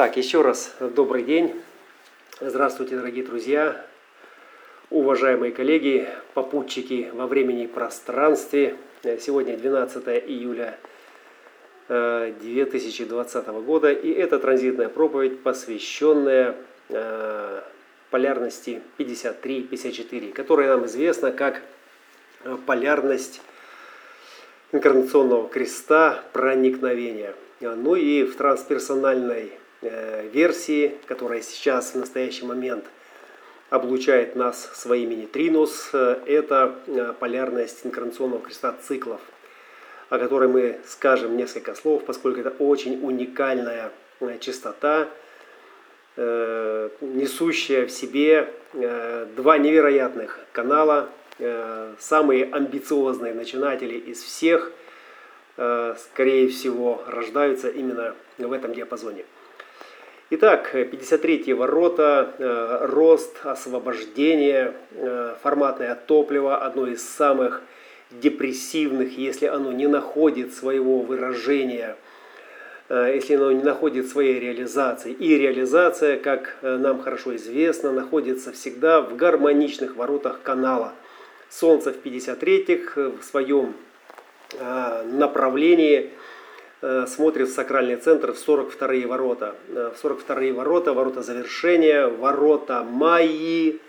Так, еще раз добрый день. Здравствуйте, дорогие друзья, уважаемые коллеги, попутчики во времени и пространстве. Сегодня 12 июля 2020 э, года, и это транзитная проповедь, посвященная э, полярности 53-54, которая нам известна как э, полярность инкарнационного креста проникновения. Ну и в трансперсональной версии, которая сейчас в настоящий момент облучает нас своими нейтринус, э, это э, полярность инкарнационного креста циклов, о которой мы скажем несколько слов, поскольку это очень уникальная частота, несущая в себе два невероятных канала, самые амбициозные начинатели из всех, скорее всего, рождаются именно в этом диапазоне. Итак, 53 ворота, э, рост, освобождение, э, форматное топливо, одно из самых депрессивных, если оно не находит своего выражения, э, если оно не находит своей реализации. И реализация, как нам хорошо известно, находится всегда в гармоничных воротах канала. Солнце в 53-х в своем направлении – Э, смотрит в сакральный центр в 42-е ворота. Э, в 42-е ворота, ворота завершения, ворота Майи.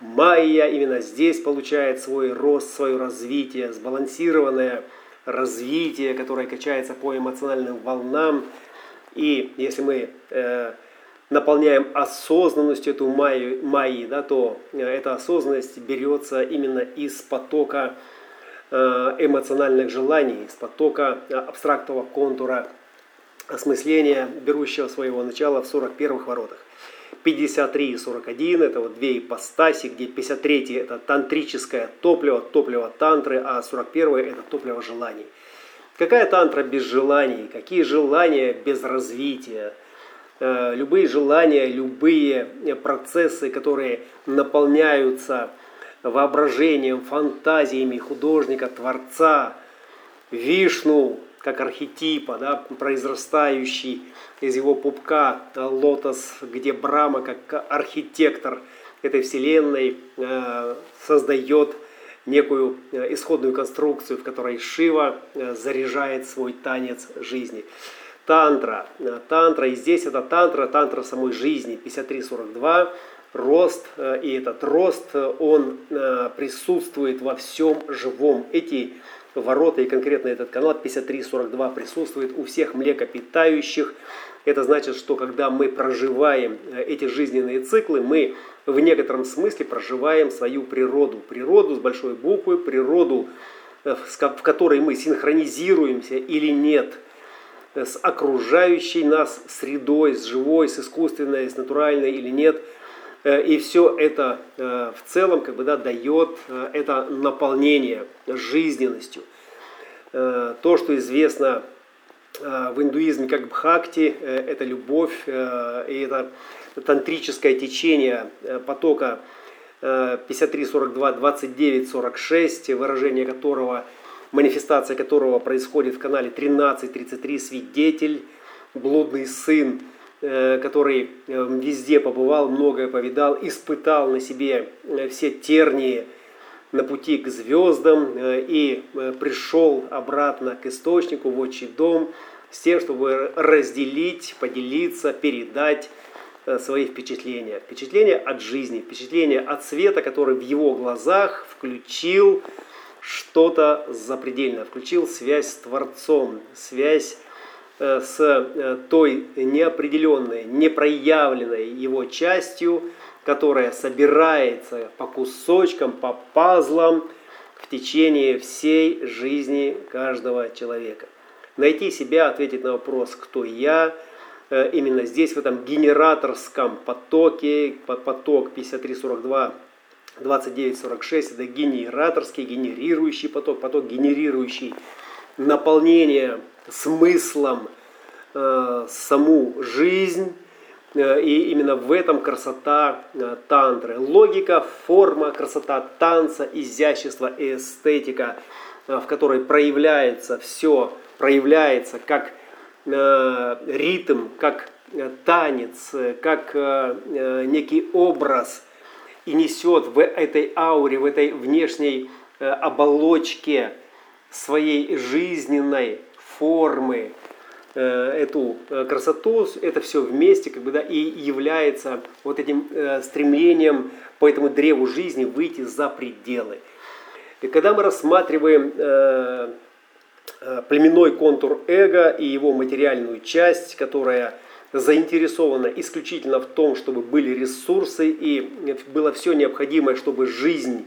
Майя именно здесь получает свой рост, свое развитие, сбалансированное развитие, которое качается по эмоциональным волнам. И если мы э, наполняем осознанностью эту майю, майи, да, то э, эта осознанность берется именно из потока Э, эмоциональных желаний, из потока э, абстрактного контура осмысления, берущего своего начала в 41-х воротах. 53 и 41 это вот две ипостаси, где 53 это тантрическое топливо, топливо тантры, а 41 это топливо желаний. Какая тантра без желаний? Какие желания без развития? Э, любые желания, любые процессы, которые наполняются воображением, фантазиями художника, творца, Вишну, как архетипа, да, произрастающий из его пупка лотос, где Брама, как архитектор этой вселенной, э, создает некую э, исходную конструкцию, в которой Шива э, заряжает свой танец жизни. Тантра. Тантра, и здесь это тантра, тантра самой жизни, 53.42 рост, э, и этот рост, э, он э, присутствует во всем живом. Эти ворота и конкретно этот канал 5342 присутствует у всех млекопитающих. Это значит, что когда мы проживаем эти жизненные циклы, мы в некотором смысле проживаем свою природу. Природу с большой буквы, природу, в которой мы синхронизируемся или нет с окружающей нас средой, с живой, с искусственной, с натуральной или нет – и все это э, в целом как бы, да, дает э, это наполнение жизненностью. То, что известно в индуизме как бхакти, это любовь, и это тантрическое течение потока 53, 42, 29, 46, выражение которого, манифестация которого происходит в канале 13, 33, свидетель, блудный сын, Э, который э, везде побывал, многое повидал, испытал на себе э, все тернии на пути к звездам и пришел обратно к источнику, в отчий дом, с тем, чтобы разделить, поделиться, передать свои впечатления. Впечатления от жизни, впечатления от света, который в его глазах включил что-то запредельное, включил связь с Творцом, связь Э, с э, той неопределенной, непроявленной его частью, которая собирается по кусочкам, по пазлам в течение всей жизни каждого человека. Найти себя, ответить на вопрос, кто я, э, именно здесь, в этом генераторском потоке, поток 5342 2946, это генераторский, генерирующий поток, поток генерирующий наполнение смыслом э, саму жизнь. Э, и именно в этом красота э, тантры. Логика, форма, красота танца, изящество и эстетика, э, в которой проявляется все, проявляется как ритм, как танец, как некий образ и несет в этой ауре, в этой внешней оболочке своей жизненной формы эту красоту, это все вместе как бы, да, и является вот этим стремлением по этому древу жизни выйти за пределы. И когда мы рассматриваем э, э, племенной контур эго и его материальную часть, которая заинтересована исключительно в том, чтобы были ресурсы и было все необходимое, чтобы жизнь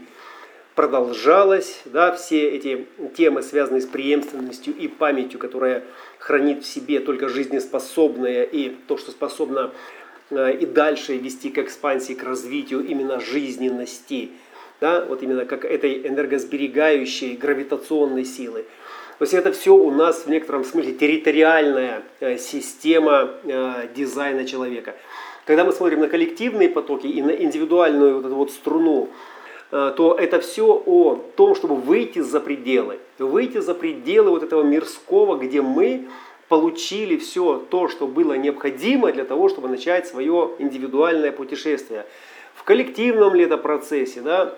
продолжалась, да, все эти темы, связанные с преемственностью и памятью, которая хранит в себе только жизнеспособное и то, что способно э, и дальше вести к экспансии, к развитию именно жизненности – да, вот именно как этой энергосберегающей гравитационной силы. То есть это все у нас в некотором смысле территориальная э, система э, дизайна человека. Когда мы смотрим на коллективные потоки и на индивидуальную вот эту вот струну, то это все о том, чтобы выйти за пределы. Выйти за пределы вот этого мирского, где мы получили все то, что было необходимо для того, чтобы начать свое индивидуальное путешествие. В коллективном ли это процессе, да,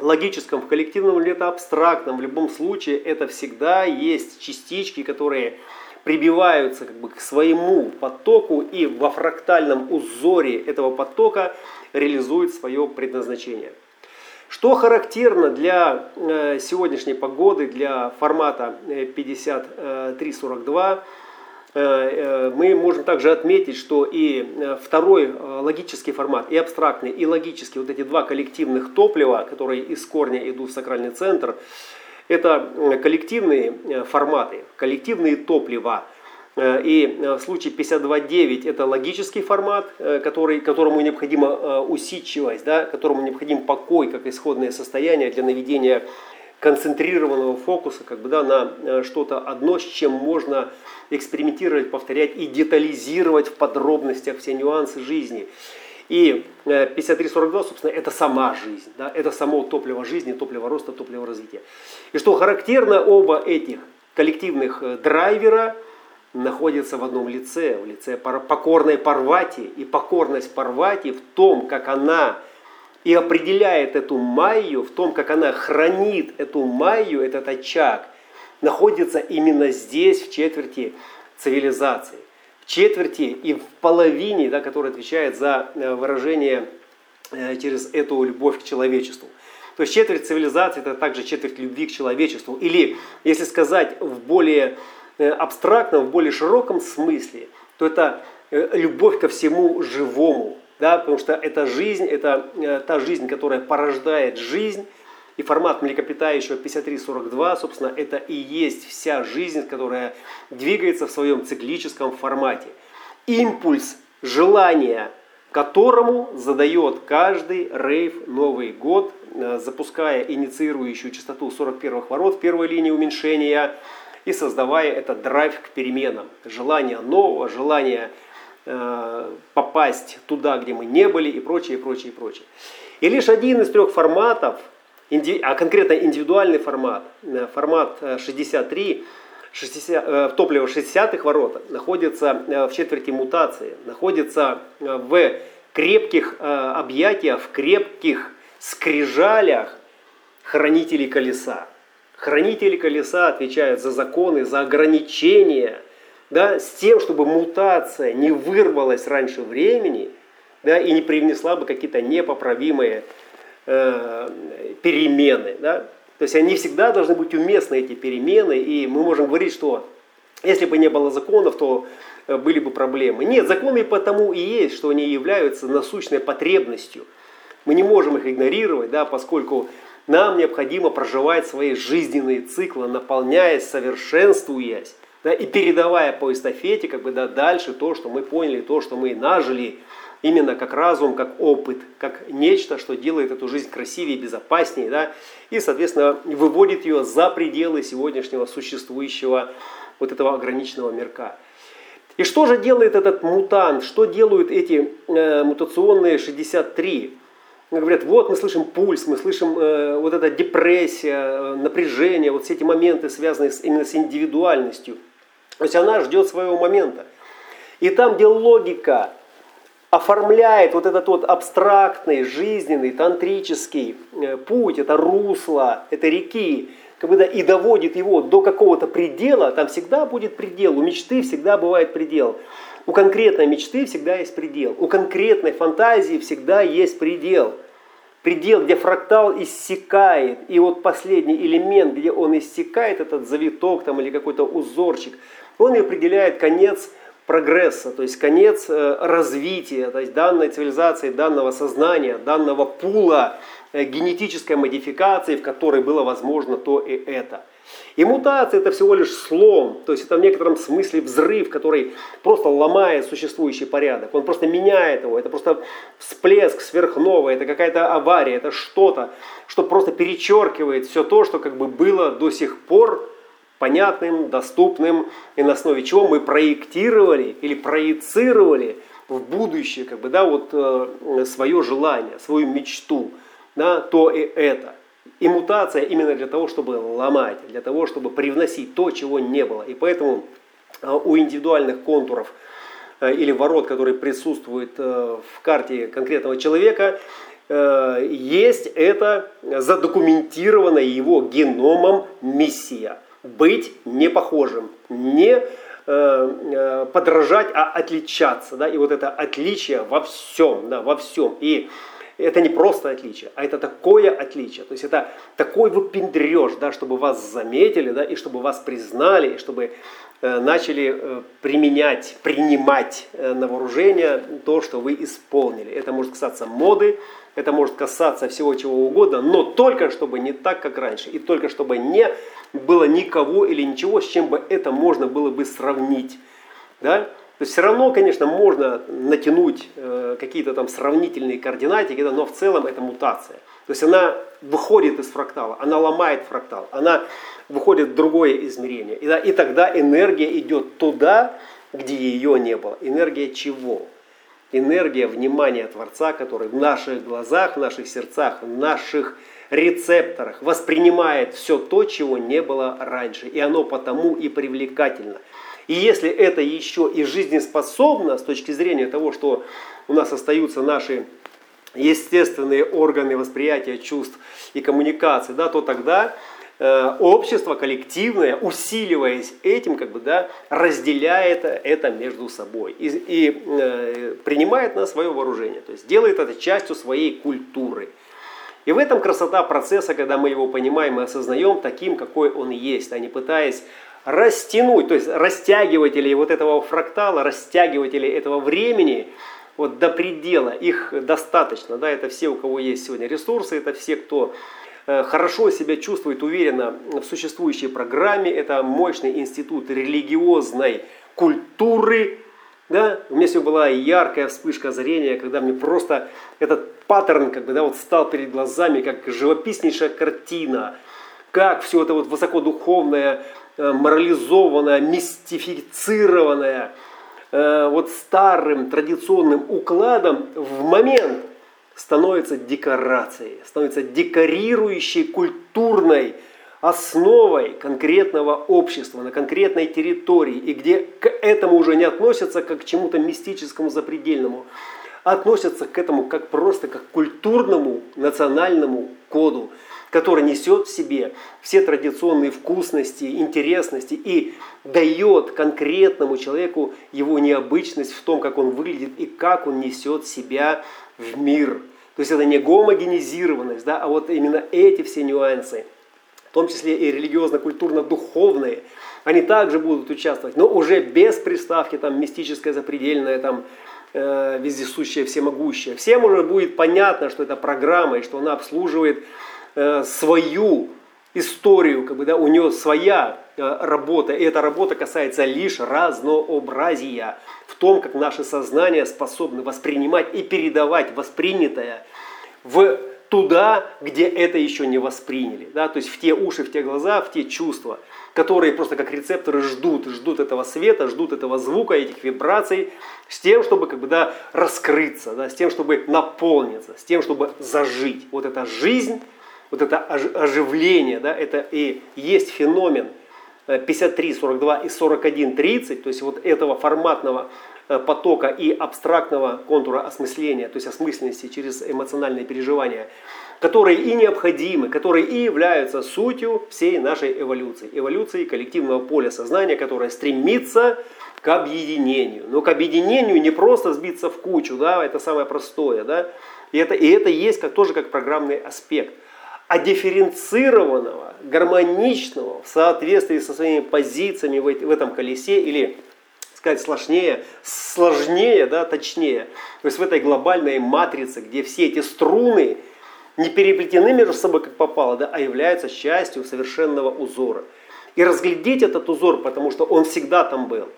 логическом, в коллективном или это абстрактном, в любом случае это всегда есть частички, которые прибиваются как бы к своему потоку и во фрактальном узоре этого потока реализуют свое предназначение. Что характерно для э, сегодняшней погоды, для формата 5342, Э, э, мы можем также отметить, что и второй логический формат, и абстрактный, и логический, вот эти два коллективных топлива, которые из корня идут в сакральный центр, это коллективные форматы, коллективные топлива. И в случае 52.9 это логический формат, который, которому необходима усидчивость, да, которому необходим покой как исходное состояние для наведения концентрированного фокуса как бы, да, на что-то одно, с чем можно экспериментировать, повторять и детализировать в подробностях все нюансы жизни. И 5342, э, собственно, это сама жизнь, да, это само топливо жизни, топливо роста, топливо развития. И что характерно, оба этих коллективных э, драйвера находятся в одном лице, в лице покорной Парвати. И покорность Парвати в том, как она и определяет эту майю, в том, как она хранит эту майю, этот очаг – находится именно здесь, в четверти цивилизации. В четверти и в половине, да, которая отвечает за э, выражение э, через эту любовь к человечеству. То есть четверть цивилизации – это также четверть любви к человечеству. Или, если сказать в более абстрактном, в более широком смысле, то это любовь ко всему живому. Да, потому что эта жизнь, это та жизнь, которая порождает жизнь, и формат млекопитающего 5342, собственно, это и есть вся жизнь, которая двигается в своем циклическом формате. Импульс желания, которому задает каждый рейв Новый год, э, запуская инициирующую частоту 41 ворот в первой линии уменьшения и создавая этот драйв к переменам. Желание нового, желание э, попасть туда, где мы не были и прочее, и прочее, и прочее. И лишь один из трех форматов – а конкретно индивидуальный формат, э, формат 63, 60, топливо 60-х ворота, находится э, в четверти мутации, находится э, в крепких объятиях, в крепких скрижалях хранителей колеса. Хранители колеса отвечают за законы, за ограничения, да, с тем, чтобы мутация не вырвалась раньше времени да, и не привнесла бы какие-то непоправимые Э, перемены. Да? То есть они всегда должны быть уместны, эти перемены, и мы можем говорить, что если бы не было законов, то э, были бы проблемы. Нет, законы потому и есть, что они являются насущной потребностью. Мы не можем их игнорировать, да, поскольку нам необходимо проживать свои жизненные циклы, наполняясь, совершенствуясь, да, и передавая по эстафете как бы, да, дальше то, что мы поняли, то, что мы нажили, именно как разум, как опыт, как нечто, что делает эту жизнь красивее, безопаснее, да, и, соответственно, выводит ее за пределы сегодняшнего существующего вот этого ограниченного мирка. И что же делает этот мутант, что делают эти э, мутационные 63? Говорят, вот мы слышим пульс, мы слышим э, вот эта депрессия, э, напряжение, вот все эти моменты, связанные с, именно с индивидуальностью. То есть она ждет своего момента. И там, где логика оформляет вот этот вот абстрактный, жизненный, тантрический э, путь, это русло, это реки, как бы, да, и доводит его до какого-то предела, там всегда будет предел, у мечты всегда бывает предел. У конкретной мечты всегда есть предел, у конкретной фантазии всегда есть предел. Предел, где фрактал иссякает, и вот последний элемент, где он иссякает, этот завиток там, или какой-то узорчик, он и определяет конец прогресса, то есть конец э, развития то есть данной цивилизации, данного сознания, данного пула э, генетической модификации, в которой было возможно то и это. И мутация это всего лишь слом, то есть это в некотором смысле взрыв, который просто ломает существующий порядок, он просто меняет его, это просто всплеск сверхновой, это какая-то авария, это что-то, что просто перечеркивает все то, что как бы было до сих пор понятным, доступным, и на основе чего мы проектировали или проецировали в будущее как бы, да, вот, э, свое желание, свою мечту, да, то и это. И мутация именно для того, чтобы ломать, для того, чтобы привносить то, чего не было. И поэтому э, у индивидуальных контуров э, или ворот, которые присутствуют э, в карте конкретного человека, э, есть это задокументированная его геномом миссия – быть не похожим, не подражать, а отличаться. Да? И вот это отличие во всем, да, во всем. И это не просто отличие, а это такое отличие. То есть это такой выпендреж, да, чтобы вас заметили, да, и чтобы вас признали, и чтобы э, начали э, применять, принимать э, на вооружение то, что вы исполнили. Это может касаться моды, это может касаться всего чего угодно, но только чтобы не так, как раньше. И только чтобы не было никого или ничего, с чем бы это можно было бы сравнить. Да? То есть все равно, конечно, можно натянуть э, какие-то там сравнительные координатики, но в целом это мутация. То есть она выходит из фрактала, она ломает фрактал, она выходит в другое измерение. И, и тогда энергия идет туда, где ее не было. Энергия чего? энергия внимания Творца, который в наших глазах, в наших сердцах, в наших рецепторах воспринимает все то, чего не было раньше. И оно потому и привлекательно. И если это еще и жизнеспособно с точки зрения того, что у нас остаются наши естественные органы восприятия чувств и коммуникации, да, то тогда Э, общество коллективное, усиливаясь этим, как бы, да, разделяет это между собой и, и э, принимает на свое вооружение, то есть делает это частью своей культуры. И в этом красота процесса, когда мы его понимаем и осознаем таким, какой он есть, а не пытаясь растянуть, то есть растягиватели вот этого фрактала, растягиватели этого времени вот до предела, их достаточно, да, это все, у кого есть сегодня ресурсы, это все, кто Э, хорошо себя чувствует уверенно в существующей программе. Это мощный институт религиозной культуры. Да? У меня сегодня была яркая вспышка зрения, когда мне просто этот паттерн как бы, да, вот стал перед глазами, как живописнейшая картина, как все это вот высокодуховное, э, морализованное, мистифицированное, э, вот старым традиционным укладом в момент становится декорацией, становится декорирующей культурной основой конкретного общества на конкретной территории, и где к этому уже не относятся как к чему-то мистическому, запредельному, а относятся к этому как просто как к культурному национальному коду, который несет в себе все традиционные вкусности, интересности и дает конкретному человеку его необычность в том, как он выглядит и как он несет себя в мир. То есть это не гомогенизированность, да, а вот именно эти все нюансы, в том числе и религиозно-культурно-духовные, они также будут участвовать, но уже без приставки там мистическое, запредельное, там э, вездесущее, всемогущее. Всем уже будет понятно, что это программа и что она обслуживает э, свою историю, как бы, да, у нее своя э, работа, и эта работа касается лишь разнообразия в том, как наше сознание способно воспринимать и передавать воспринятое в туда, где это еще не восприняли. Да? То есть в те уши, в те глаза, в те чувства, которые просто как рецепторы ждут, ждут этого света, ждут этого звука, этих вибраций, с тем, чтобы как бы, да, раскрыться, да, с тем, чтобы наполниться, с тем, чтобы зажить. Вот эта жизнь, вот это оживление, да, это и есть феномен 53, 42 и 41, 30, то есть вот этого форматного э, потока и абстрактного контура осмысления, то есть осмысленности через эмоциональные переживания, которые и необходимы, которые и являются сутью всей нашей эволюции. Эволюции коллективного поля сознания, которое стремится к объединению. Но к объединению не просто сбиться в кучу, да, это самое простое, да, и это, и это есть как, тоже как программный аспект – а дифференцированного, гармоничного в соответствии со своими позициями в этом колесе или сказать сложнее, сложнее, да, точнее. То есть в этой глобальной матрице, где все эти струны не переплетены между собой как попало, да, а являются частью совершенного узора. И разглядеть этот узор, потому что он всегда там был.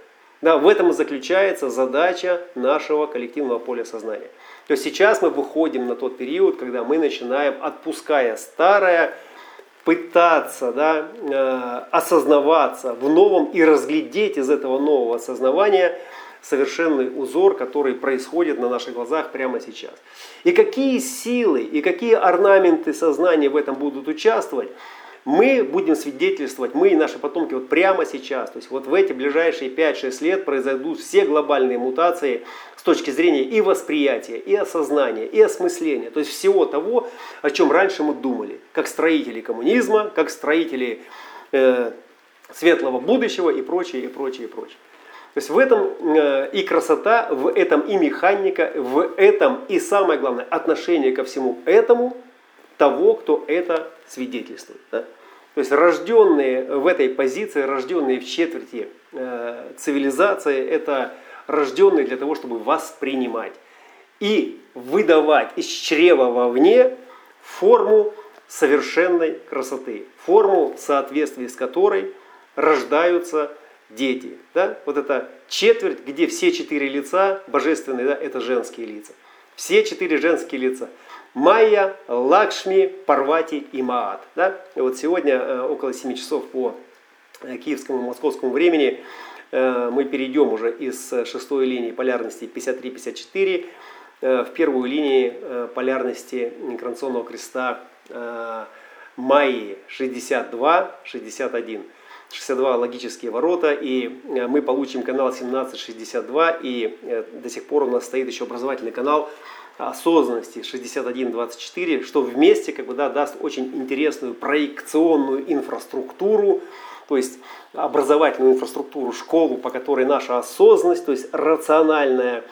Да, в этом и заключается задача нашего коллективного поля сознания. То есть сейчас мы выходим на тот период, когда мы начинаем, отпуская старое, пытаться да, э, осознаваться в новом и разглядеть из этого нового осознавания совершенный узор, который происходит на наших глазах прямо сейчас. И какие силы и какие орнаменты сознания в этом будут участвовать, мы будем свидетельствовать, мы и наши потомки вот прямо сейчас, то есть вот в эти ближайшие 5-6 лет произойдут все глобальные мутации с точки зрения и восприятия, и осознания, и осмысления, то есть всего того, о чем раньше мы думали, как строители коммунизма, как строители э, светлого будущего и прочее, и прочее, и прочее. То есть в этом э, и красота, в этом и механика, в этом и самое главное отношение ко всему этому того, кто это свидетельствует. Да? То есть рожденные в этой позиции, рожденные в четверти э, цивилизации, это рожденные для того, чтобы воспринимать и выдавать из чрева вовне форму совершенной красоты, форму, в соответствии с которой рождаются дети. Да? Вот это четверть, где все четыре лица божественные, да, это женские лица. Все четыре женские лица. Майя, Лакшми, Парвати и Маат. Да? И вот сегодня э, около 7 часов по э, киевскому и московскому времени э, мы перейдем уже из шестой линии полярности 53-54 в первую линию полярности инкарнационного креста Майи 62-61. 62 логические ворота, и мы получим канал 1762, и до сих пор у нас стоит еще образовательный канал осознанности 61-24, что вместе как бы, да, даст очень интересную проекционную инфраструктуру, то есть образовательную инфраструктуру, школу, по которой наша осознанность, то есть рациональное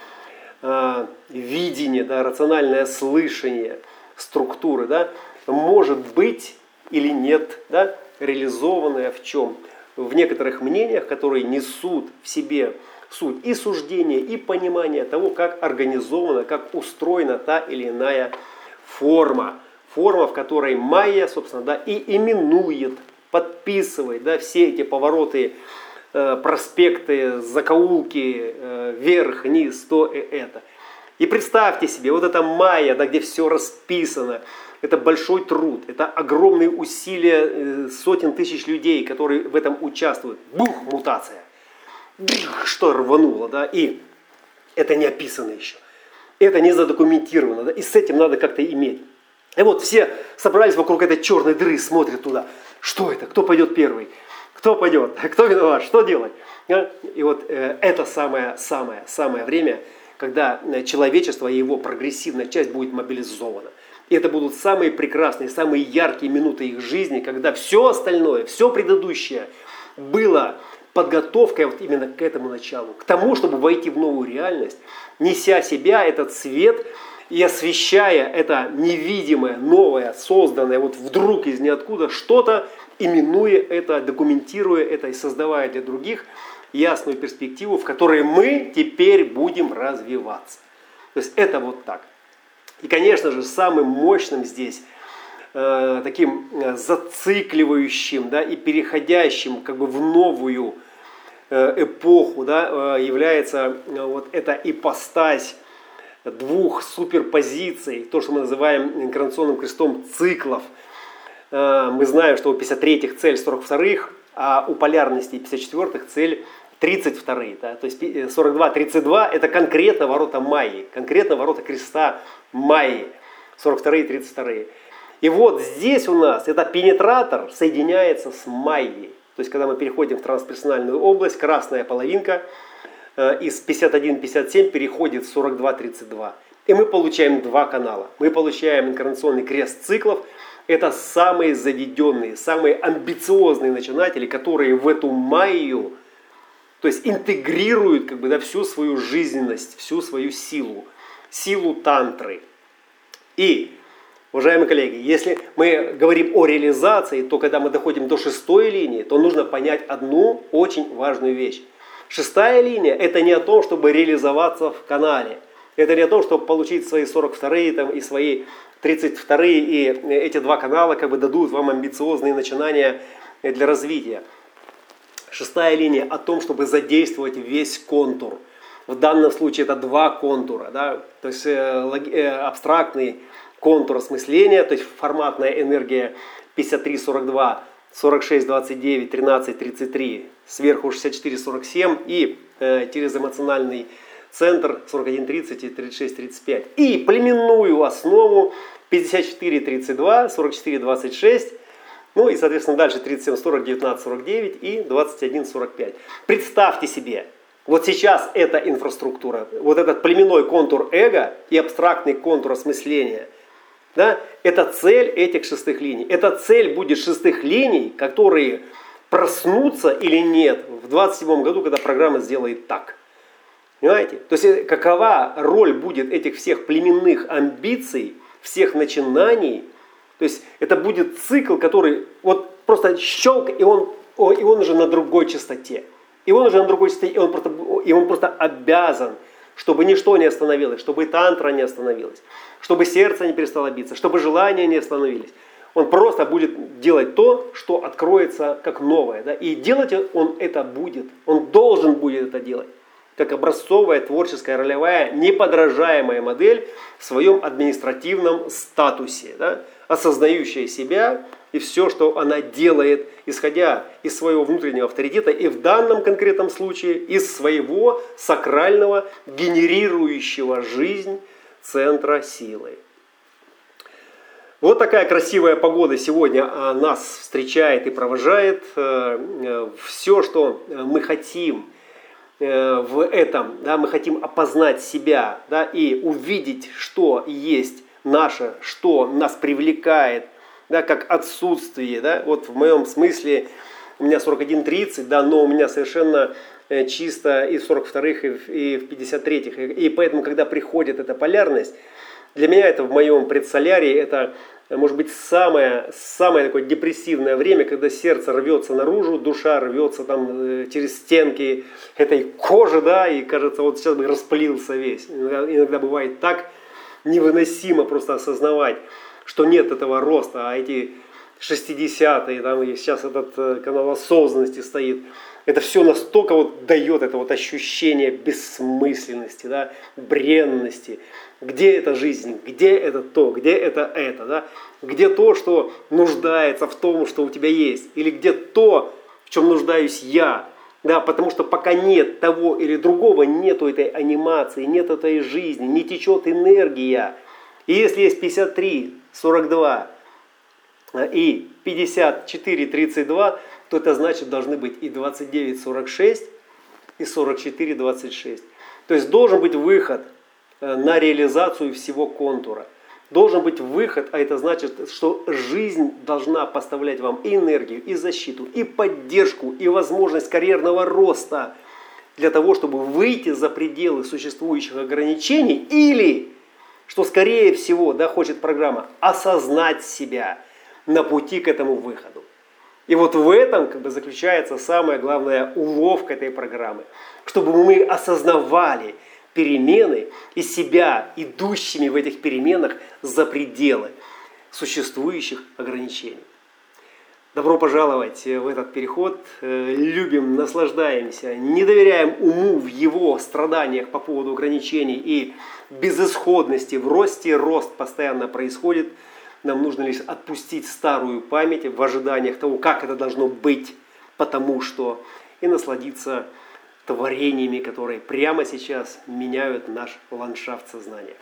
э, видение, да, рациональное слышание структуры, да, может быть или нет да, реализованная в чем? В некоторых мнениях, которые несут в себе суть и суждения, и понимание того, как организована, как устроена та или иная форма. Форма, в которой майя, собственно, да, и именует, подписывает да, все эти повороты, э, проспекты, закоулки, э, вверх, низ, то и это. И представьте себе, вот эта майя, да, где все расписано, это большой труд, это огромные усилия э, сотен тысяч людей, которые в этом участвуют. Бух, мутация что рвануло, да, и это не описано еще. Это не задокументировано, да, и с этим надо как-то иметь. И вот все собрались вокруг этой черной дыры, смотрят туда. Что это? Кто пойдет первый? Кто пойдет? Кто виноват? Что делать? И вот э, это самое-самое самое время, когда э, человечество и его прогрессивная часть будет мобилизована. И это будут самые прекрасные, самые яркие минуты их жизни, когда все остальное, все предыдущее было подготовкой вот именно к этому началу, к тому, чтобы войти в новую реальность, неся себя этот свет и освещая это невидимое, новое, созданное вот вдруг из ниоткуда что-то, именуя это, документируя это и создавая для других ясную перспективу, в которой мы теперь будем развиваться. То есть это вот так. И, конечно же, самым мощным здесь э, таким э, зацикливающим да, и переходящим как бы в новую Э, эпоху да, является вот эта ипостась двух суперпозиций, то, что мы называем инкарнационным крестом циклов. Мы знаем, что у 53-х цель 42-х, а у полярности 54-х цель 32-е. Да? То есть 42-32 это конкретно ворота Майи, конкретно ворота креста Майи, 42-е и 32-е. И вот здесь у нас этот пенетратор соединяется с Майей. То есть, когда мы переходим в трансперсональную область, красная половинка э, из 51-57 переходит в 42-32. И мы получаем два канала. Мы получаем инкарнационный крест циклов. Это самые заведенные, самые амбициозные начинатели, которые в эту майю, то есть интегрируют как бы, да, всю свою жизненность, всю свою силу, силу тантры. И, уважаемые коллеги, если мы говорим о реализации, то когда мы доходим до шестой линии, то нужно понять одну очень важную вещь. Шестая линия – это не о том, чтобы реализоваться в канале – это не о том, чтобы получить свои 42-е там, и свои 32-е, и эти два канала как бы дадут вам амбициозные начинания для развития. Шестая линия о том, чтобы задействовать весь контур. В данном случае это два контура, да? то есть э, э, абстрактный контур осмысления, то есть форматная энергия 53-42, 46-29, 13-33, сверху 64-47 и э, через эмоциональный центр 41.30 и 36.35. И племенную основу 54.32, 44.26, ну и, соответственно, дальше 37.40, 19.49 и 21.45. Представьте себе, вот сейчас эта инфраструктура, вот этот племенной контур эго и абстрактный контур осмысления, да, это цель этих шестых линий. Эта цель будет шестых линий, которые проснутся или нет в 27 году, когда программа сделает так. Понимаете? То есть э, какова роль будет этих всех племенных амбиций, всех начинаний. То есть это будет цикл, который вот просто щелк, и он, и он уже на другой частоте. И он уже на другой частоте, и он просто, и он просто обязан, чтобы ничто не остановилось, чтобы и тантра не остановилась, чтобы сердце не перестало биться, чтобы желания не остановились. Он просто будет делать то, что откроется как новое. Да? И делать он это будет. Он должен будет это делать как образцовая творческая ролевая неподражаемая модель в своем административном статусе, да, осознающая себя и все, что она делает, исходя из своего внутреннего авторитета и в данном конкретном случае из своего сакрального, генерирующего жизнь центра силы. Вот такая красивая погода сегодня а, нас встречает и провожает. Э, э, все, что мы хотим – в этом, да, мы хотим опознать себя, да, и увидеть, что есть наше, что нас привлекает, да, как отсутствие, да, вот в моем смысле у меня 41-30, да, но у меня совершенно э, чисто и в 42-х, и в 53-х, и поэтому, когда приходит эта полярность, для меня это в моем предсолярии, это может быть самое, самое такое депрессивное время, когда сердце рвется наружу, душа рвется там э, через стенки этой кожи, да, и кажется, вот сейчас бы распылился весь. Иногда, иногда бывает так невыносимо просто осознавать, что нет этого роста, а эти 60-е, там, и сейчас этот э, канал осознанности стоит, это все настолько вот дает это вот ощущение бессмысленности, да, бренности, где эта жизнь, где это то, где это это, да? где то, что нуждается в том, что у тебя есть, или где то, в чем нуждаюсь я. Да, потому что пока нет того или другого, нету этой анимации, нет этой жизни, не течет энергия. И если есть 53, 42 и 54, 32, то это значит должны быть и 29, 46, и 44, 26. То есть должен быть выход – Э, на реализацию всего контура. Должен быть выход, а это значит, что жизнь должна поставлять вам и энергию, и защиту, и поддержку, и возможность карьерного роста для того, чтобы выйти за пределы существующих ограничений или, что скорее всего да, хочет программа, осознать себя на пути к этому выходу. И вот в этом как бы, заключается самая главная уловка этой программы, чтобы мы осознавали – перемены и себя, идущими в этих переменах за пределы существующих ограничений. Добро пожаловать в этот переход. Любим, наслаждаемся, не доверяем уму в его страданиях по поводу ограничений и безысходности в росте. Рост постоянно происходит. Нам нужно лишь отпустить старую память в ожиданиях того, как это должно быть, потому что, и насладиться творениями, которые прямо сейчас меняют наш ландшафт сознания.